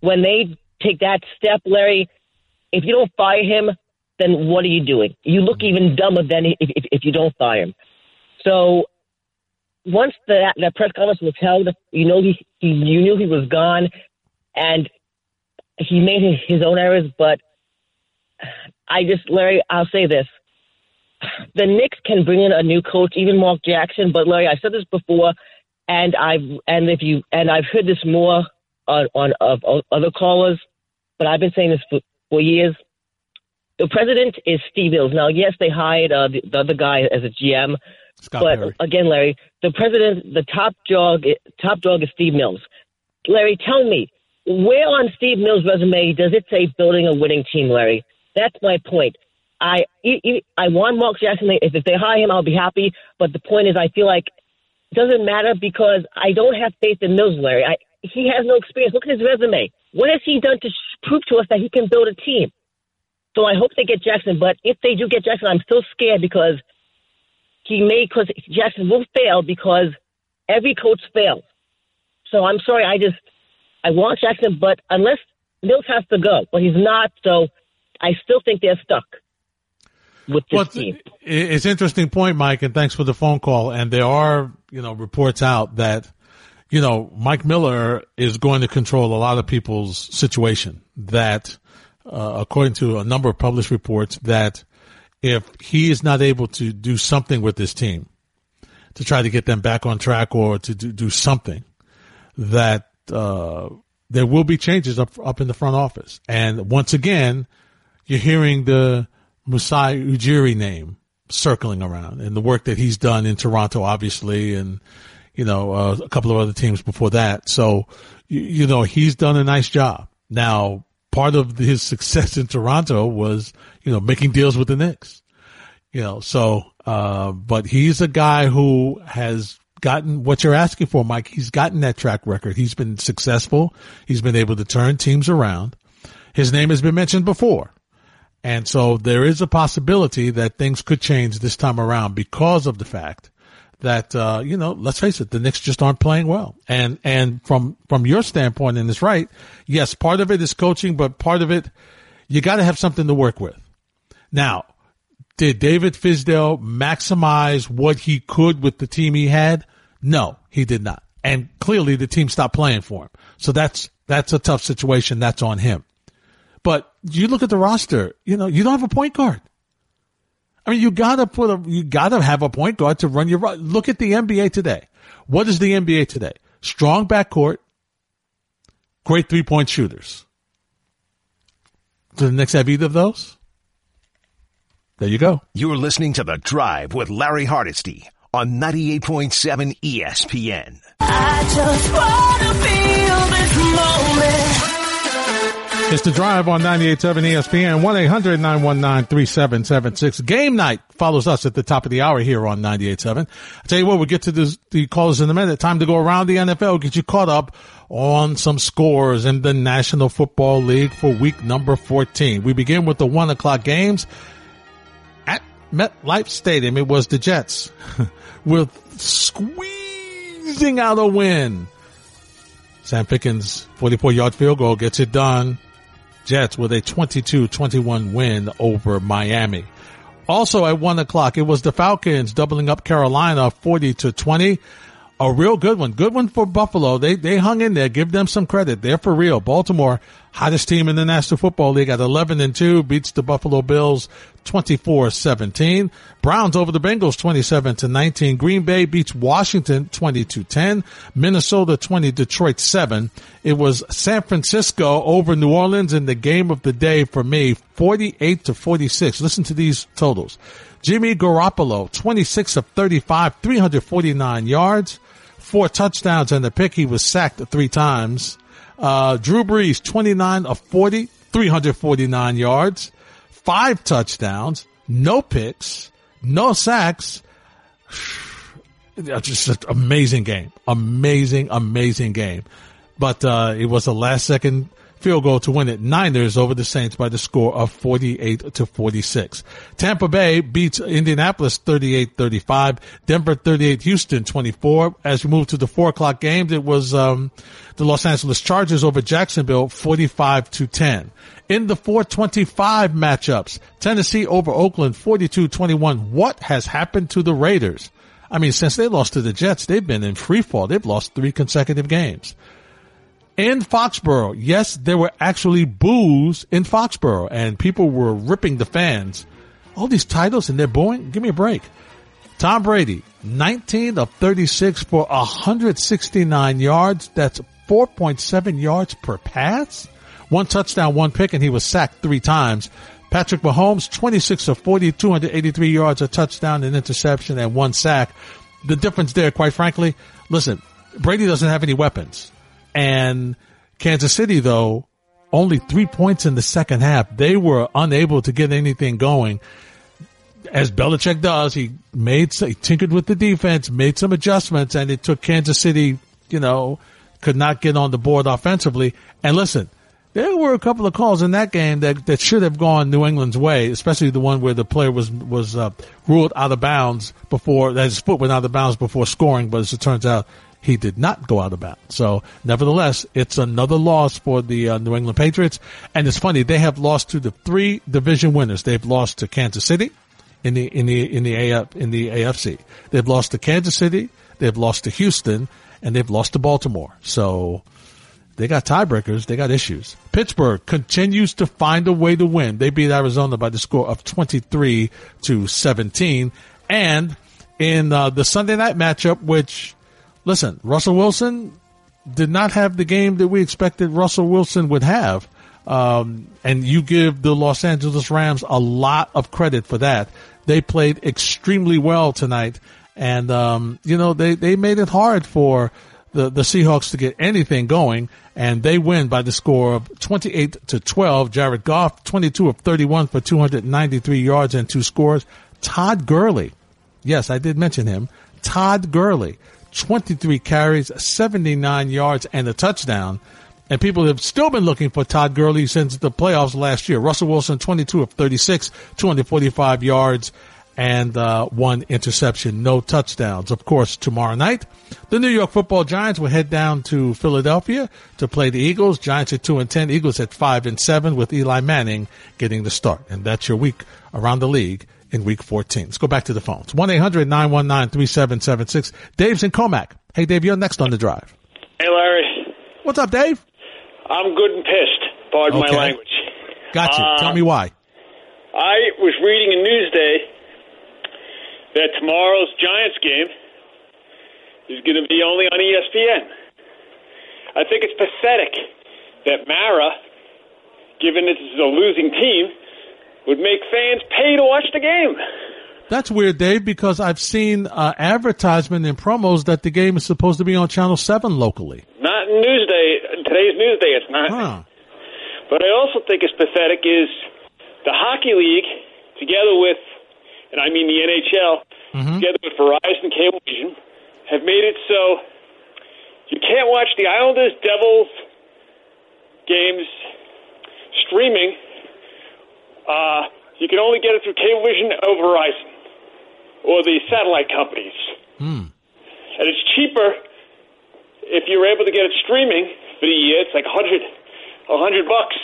when they take that step, Larry, if you don't fire him, then what are you doing? You look even dumber than if, if, if you don't fire him. So once the, that press conference was held, you know he, he you knew he was gone, and he made his own errors. But I just, Larry, I'll say this: the Knicks can bring in a new coach, even Mark Jackson. But Larry, I said this before, and I've and if you and I've heard this more on, on of, of other callers, but I've been saying this for, for years. The president is Steve Mills. Now, yes, they hired uh, the, the, other guy as a GM, Scott but Perry. again, Larry, the president, the top dog, top dog is Steve Mills. Larry, tell me, where on Steve Mills' resume does it say building a winning team, Larry? That's my point. I I want Mark Jackson. If, if they hire him, I'll be happy. But the point is, I feel like it doesn't matter because I don't have faith in Mills, Larry. I, he has no experience. Look at his resume. What has he done to prove to us that he can build a team? So I hope they get Jackson. But if they do get Jackson, I'm still scared because he may, because Jackson will fail because every coach fails. So I'm sorry. I just, I want Jackson, but unless Mills has to go, but he's not. So I still think they're stuck with this Well, team. it's it's an interesting point, Mike, and thanks for the phone call. And there are, you know, reports out that, you know, Mike Miller is going to control a lot of people's situation. That, uh, according to a number of published reports, that if he is not able to do something with this team to try to get them back on track or to do, do something, that uh, there will be changes up up in the front office. And once again, you're hearing the Masai Ujiri name circling around and the work that he's done in Toronto, obviously, and you know uh, a couple of other teams before that. So you, you know he's done a nice job. Now, part of his success in Toronto was you know making deals with the Knicks. You know, so uh, but he's a guy who has gotten what you're asking for, Mike. He's gotten that track record. He's been successful. He's been able to turn teams around. His name has been mentioned before. And so there is a possibility that things could change this time around because of the fact that, uh, you know, let's face it, the Knicks just aren't playing well. And, and from, from your standpoint, and it's right, yes, part of it is coaching, but part of it, you got to have something to work with. Now, did David Fizdale maximize what he could with the team he had? No, he did not. And clearly the team stopped playing for him. So that's, that's a tough situation. That's on him. But you look at the roster, you know, you don't have a point guard. I mean, you gotta put a, you gotta have a point guard to run your, look at the NBA today. What is the NBA today? Strong backcourt, great three point shooters. Do the Knicks have either of those? There you go. You're listening to The Drive with Larry Hardesty on 98.7 ESPN. It's the drive on 98.7 ESPN, 1-800-919-3776. Game night follows us at the top of the hour here on 98.7. I tell you what, we'll get to this, the callers in a minute. Time to go around the NFL, get you caught up on some scores in the National Football League for week number 14. We begin with the one o'clock games at MetLife Stadium. It was the Jets with squeezing out a win. Sam Ficken's, 44 yard field goal gets it done. Jets with a 22-21 win over Miami. Also at one o'clock, it was the Falcons doubling up Carolina 40 to 20. A real good one. Good one for Buffalo. They, they hung in there. Give them some credit. They're for real. Baltimore, hottest team in the National Football League at 11 and 2, beats the Buffalo Bills 24-17. Browns over the Bengals 27 to 19. Green Bay beats Washington 20 to 10. Minnesota 20, Detroit 7. It was San Francisco over New Orleans in the game of the day for me, 48 to 46. Listen to these totals. Jimmy Garoppolo, 26 of 35, 349 yards, four touchdowns and a pick. He was sacked three times. Uh, Drew Brees, 29 of 40, 349 yards, five touchdowns, no picks, no sacks. Just an amazing game. Amazing, amazing game. But, uh, it was a last second field goal to win it. Niners over the Saints by the score of 48 to 46. Tampa Bay beats Indianapolis 38-35. Denver 38, Houston 24. As we move to the four o'clock games, it was, um, the Los Angeles Chargers over Jacksonville 45 to 10. In the 425 matchups, Tennessee over Oakland 42-21. What has happened to the Raiders? I mean, since they lost to the Jets, they've been in free fall. They've lost three consecutive games in Foxborough. Yes, there were actually boos in Foxborough and people were ripping the fans. All these titles and they're booing? Give me a break. Tom Brady, 19 of 36 for 169 yards. That's 4.7 yards per pass. One touchdown, one pick, and he was sacked three times. Patrick Mahomes, 26 of 40, 283 yards, a touchdown, an interception, and one sack. The difference there, quite frankly, listen, Brady doesn't have any weapons. And Kansas City, though, only three points in the second half. They were unable to get anything going. As Belichick does, he made, he tinkered with the defense, made some adjustments, and it took Kansas City, you know, could not get on the board offensively. And listen, there were a couple of calls in that game that, that should have gone New England's way, especially the one where the player was was uh, ruled out of bounds before that his foot went out of bounds before scoring. But as it turns out, he did not go out of bounds. So, nevertheless, it's another loss for the uh, New England Patriots. And it's funny they have lost to the three division winners. They've lost to Kansas City in the in the in the AF, in the AFC. They've lost to Kansas City. They've lost to Houston, and they've lost to Baltimore. So they got tiebreakers. They got issues. Pittsburgh continues to find a way to win. They beat Arizona by the score of 23 to 17. And in uh, the Sunday night matchup, which, listen, Russell Wilson did not have the game that we expected Russell Wilson would have. Um, and you give the Los Angeles Rams a lot of credit for that. They played extremely well tonight. And, um, you know, they, they made it hard for the, the Seahawks to get anything going, and they win by the score of 28 to 12. Jared Goff, 22 of 31 for 293 yards and two scores. Todd Gurley, yes, I did mention him. Todd Gurley, 23 carries, 79 yards, and a touchdown. And people have still been looking for Todd Gurley since the playoffs last year. Russell Wilson, 22 of 36, 245 yards, and uh, one interception, no touchdowns. Of course, tomorrow night, the New York Football Giants will head down to Philadelphia to play the Eagles. Giants at two and ten, Eagles at five and seven, with Eli Manning getting the start. And that's your week around the league in Week 14. Let's go back to the phones. 1-800-919-3776. Dave's in Commack. Hey, Dave, you're next on the drive. Hey, Larry. What's up, Dave? I'm good and pissed. Pardon Okay. my language. Got you. Uh, Tell me why. I was reading in Newsday that tomorrow's Giants game is going to be only on ESPN. I think it's pathetic that Mara given this is a losing team, would make fans pay to watch the game. That's weird, Dave, because I've seen uh, advertisement and promos that the game is supposed to be on Channel 7 locally. Not in Newsday. Today's Newsday, it's not. Huh. But I also think is pathetic is the Hockey League, together with, and I mean the NHL, together with Verizon Cablevision, have made it so you can't watch the Islanders Devils games streaming. Uh, you can only get it through Cablevision or Verizon or the satellite companies. Hmm. And it's cheaper if you're able to get it streaming for the year. It's like a hundred, a hundred bucks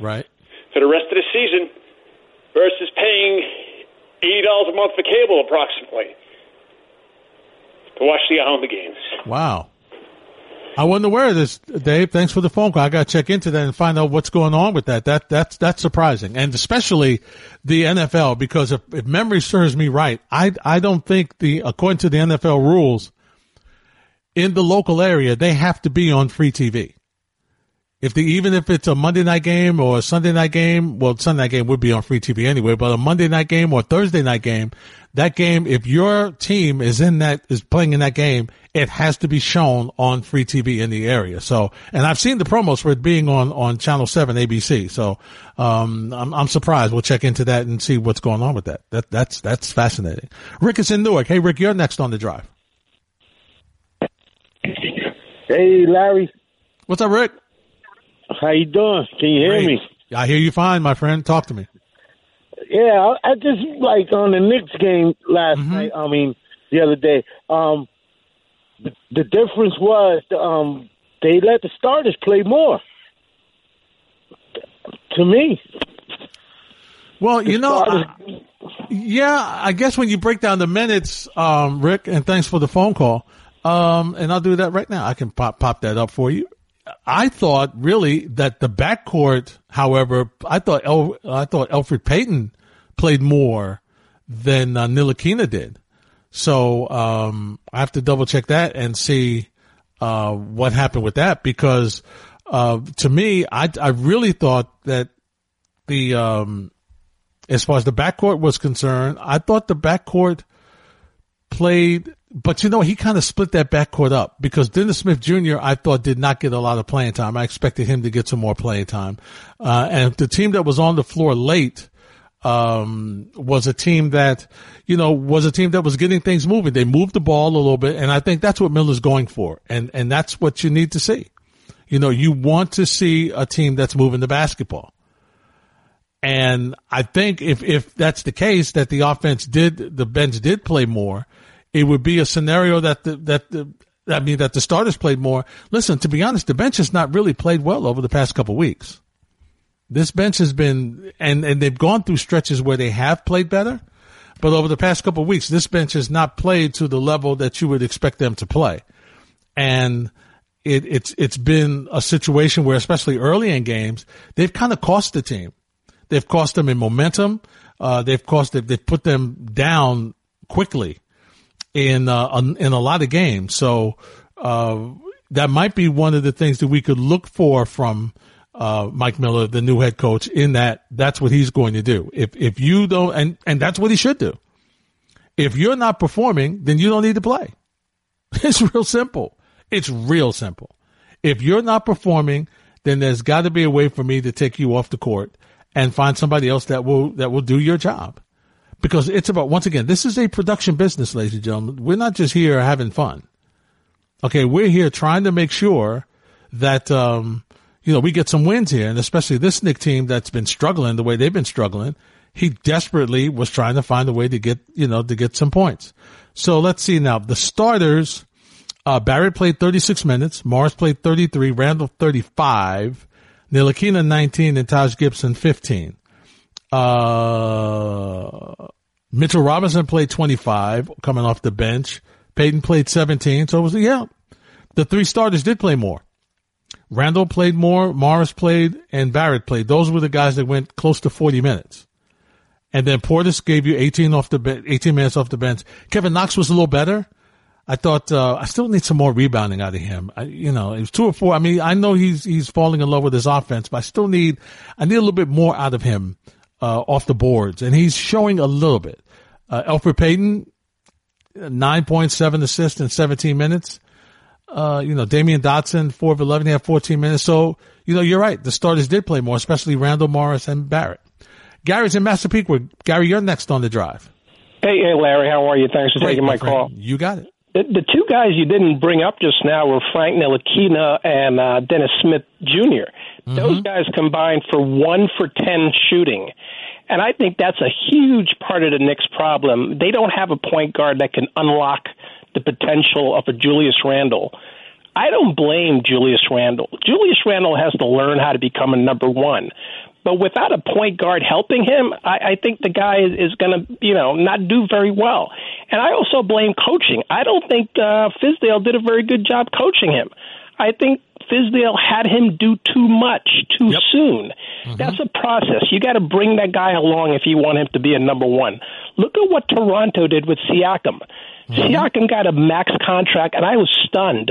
Right. for the rest of the season versus paying eighty dollars a month for cable, approximately, to watch the Islander games. Wow. I wasn't aware of this, Dave. Thanks for the phone call. I got to check into that and find out what's going on with that. That that's that's surprising, and especially the NFL because if, if memory serves me right, I I don't think the according to the NFL rules in the local area they have to be on free TV. If the even if it's a Monday night game or a Sunday night game, well, Sunday night game would be on free TV anyway. But a Monday night game or Thursday night game, that game, if your team is in that is playing in that game, it has to be shown on free TV in the area. So, and I've seen the promos for it being on on Channel Seven ABC. So, um, I'm I'm surprised. We'll check into that and see what's going on with that. That that's that's fascinating. Rick is in Newark. Hey, Rick, you're next on the drive. Hey, Larry. What's up, Rick? How you doing? Can you hear Great. me? I hear you fine, my friend. Talk to me. Yeah, I, I just like on the Knicks game last Mm-hmm. night. I mean, the other day. Um, the, the difference was um, they let the starters play more. To me, Well, you know, I- yeah, I guess when you break down the minutes, um, Rick, and thanks for the phone call. Um, and I'll do that right now. I can pop, pop that up for you. I thought really that the backcourt, however, I thought El, I thought Elfrid Payton played more than uh, Ntilikina did. So, um, I have to double check that and see, uh, what happened with that because, uh, to me, I, I really thought that the, um, as far as the backcourt was concerned, I thought the backcourt played, but you know, he kind of split that backcourt up because Dennis Smith Jr. I thought did not get a lot of playing time. I expected him to get some more playing time. Uh, and the team that was on the floor late, um, was a team that, you know, was a team that was getting things moving. They moved the ball a little bit. And I think that's what Miller's going for. And, and that's what you need to see. You know, you want to see a team that's moving the basketball. And I think if, if that's the case, that the offense did, the bench did play more, it would be a scenario that the, that the, I mean, that the starters played more. Listen, to be honest, the bench has not really played well over the past couple weeks. This bench has been, and, and they've gone through stretches where they have played better, but over the past couple weeks, this bench has not played to the level that you would expect them to play. And it, it's, it's been a situation where, especially early in games, they've kind of cost the team. They've cost them in momentum. Uh, they've cost, they've, they've put them down quickly in, uh, in a lot of games. So, uh, that might be one of the things that we could look for from, uh, Mike Miller, the new head coach, in that that's what he's going to do. If, if you don't, and, and that's what he should do. If you're not performing, then you don't need to play. It's real simple. It's real simple. If you're not performing, then there's got to be a way for me to take you off the court and find somebody else that will, that will do your job. Because it's about, once again, this is a production business, ladies and gentlemen. We're not just here having fun. Okay. We're here trying to make sure that, um, you know, we get some wins here. And especially this Knick team that's been struggling the way they've been struggling. He desperately was trying to find a way to get, you know, to get some points. So let's see now. The starters, uh, Barrett played 36 minutes. Morris played 33. Randle 35. Ntilikina 19 and Taj Gibson 15. Uh, Mitchell Robinson played 25 coming off the bench. Payton played 17. So it was, yeah, the three starters did play more. Randle played more, Morris played, and Barrett played. Those were the guys that went close to 40 minutes. And then Portis gave you 18 off the be- 18 minutes off the bench. Kevin Knox was a little better. I thought uh, I still need some more rebounding out of him. I, you know, it was two or four. I mean, I know he's he's falling in love with his offense, but I still need I need a little bit more out of him uh, off the boards, and he's showing a little bit. Uh, Elfrid Payton, nine point seven assists in seventeen minutes. Uh, you know, Damyean Dotson, four of eleven, he had fourteen minutes. So you know, you're right. The starters did play more, especially Randle Morris and Barrett. Gary's in Master. Gary, you're next on the drive. Hey, hey, Larry, how are you? Thanks for Great, taking my friend. call. You got it. The, the two guys you didn't bring up just now were Frank Ntilikina and uh, Dennis Smith junior Those guys combined for one for ten shooting. And I think that's a huge part of the Knicks' problem. They don't have a point guard that can unlock the potential of a Julius Randle. I don't blame Julius Randle. Julius Randle has to learn how to become a number one. But without a point guard helping him, I, I think the guy is, is going to, you know, not do very well. And I also blame coaching. I don't think uh, Fizdale did a very good job coaching him. I think Fizdale had him do too much too soon. That's a process. You got to bring that guy along if you want him to be a number one. Look at what Toronto did with Siakam. Siakam got a max contract, and I was stunned.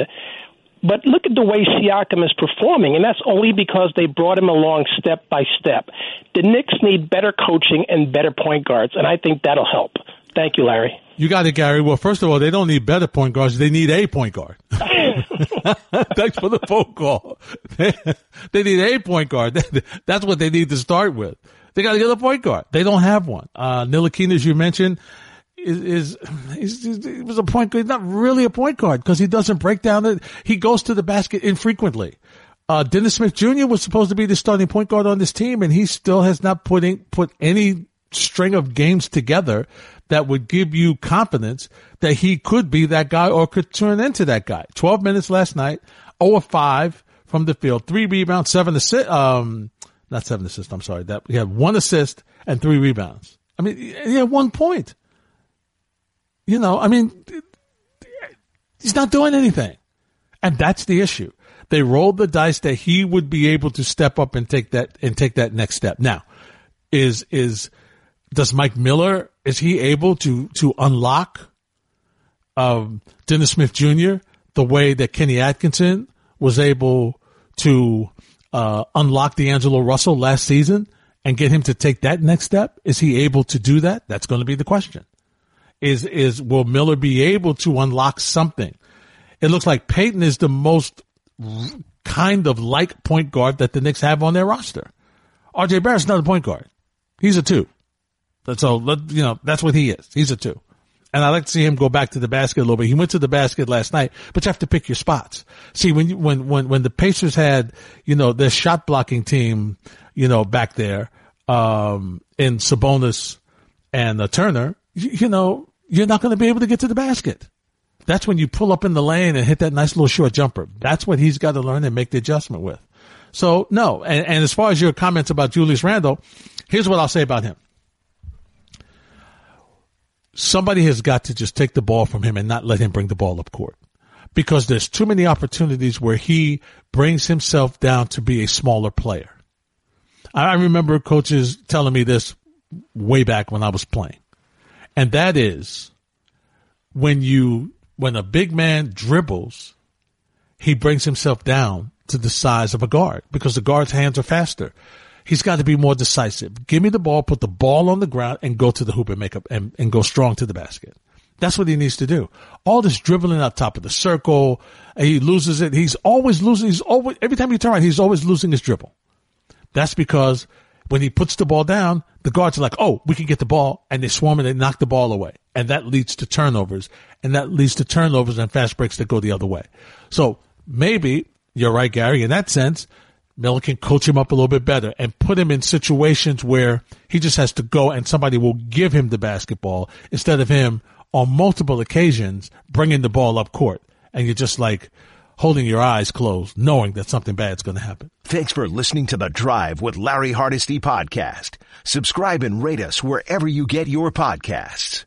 But look at the way Siakam is performing, and that's only because they brought him along step by step. The Knicks need better coaching and better point guards, and I think that'll help. Thank you, Larry. You got it, Gary. Well, first of all, they don't need better point guards. They need a point guard. Thanks for the phone call. they need a point guard. That's what they need to start with. They got to get a point guard. They don't have one. Uh, Ntilikina, as you mentioned, is, is he's, he was a point guard. He's not really a point guard because he doesn't break down it. He goes to the basket infrequently. Uh, Dennis Smith Jr. was supposed to be the starting point guard on this team, and he still has not putting put any string of games together that would give you confidence that he could be that guy or could turn into that guy. 12 minutes last night, 0 of 5 from the field, three rebounds, seven assists, um, not seven assists, I'm sorry. That he had one assist and three rebounds. I mean, he had one point. You know, I mean, he's not doing anything. And that's the issue. They rolled the dice that he would be able to step up and take that and take that next step. Now, is is does Mike Miller is he able to to unlock um, Dennis Smith Jr. the way that Kenny Atkinson was able to uh, unlock D'Angelo Russell last season and get him to take that next step? Is he able to do that? That's going to be the question. Is is will Miller be able to unlock something? It looks like Payton is the most kind of like point guard that the Knicks have on their roster. RJ Barrett's not a point guard. He's a two. So, you know, that's what he is. He's a two. And I like to see him go back to the basket a little bit. He went to the basket last night, but you have to pick your spots. See, when you, when, when, when the Pacers had, you know, their shot blocking team, you know, back there, um, in Sabonis and uh, Turner, you, you know, you're not going to be able to get to the basket. That's when you pull up in the lane and hit that nice little short jumper. That's what he's got to learn and make the adjustment with. So no. And, and as far as your comments about Julius Randle, here's what I'll say about him. Somebody has got to just take the ball from him and not let him bring the ball up court because there's too many opportunities where he brings himself down to be a smaller player. I remember coaches telling me this way back when I was playing. And that is when you, when a big man dribbles, he brings himself down to the size of a guard because the guard's hands are faster. He's got to be more decisive. Give me the ball, put the ball on the ground and go to the hoop and make up and, and go strong to the basket. That's what he needs to do. All this dribbling up top of the circle, he loses it. He's always losing. He's always, every time you turn around, he's always losing his dribble. That's because when he puts the ball down, the guards are like, oh, we can get the ball, and they swarm and they knock the ball away. And that leads to turnovers, and that leads to turnovers and fast breaks that go the other way. So maybe, you're right, Gary, in that sense, Miller can coach him up a little bit better and put him in situations where he just has to go and somebody will give him the basketball instead of him on multiple occasions bringing the ball up court. And you're just like, holding your eyes closed, knowing that something bad's going to happen. Thanks for listening to The Drive with Larry Hardesty podcast. Subscribe and rate us wherever you get your podcasts.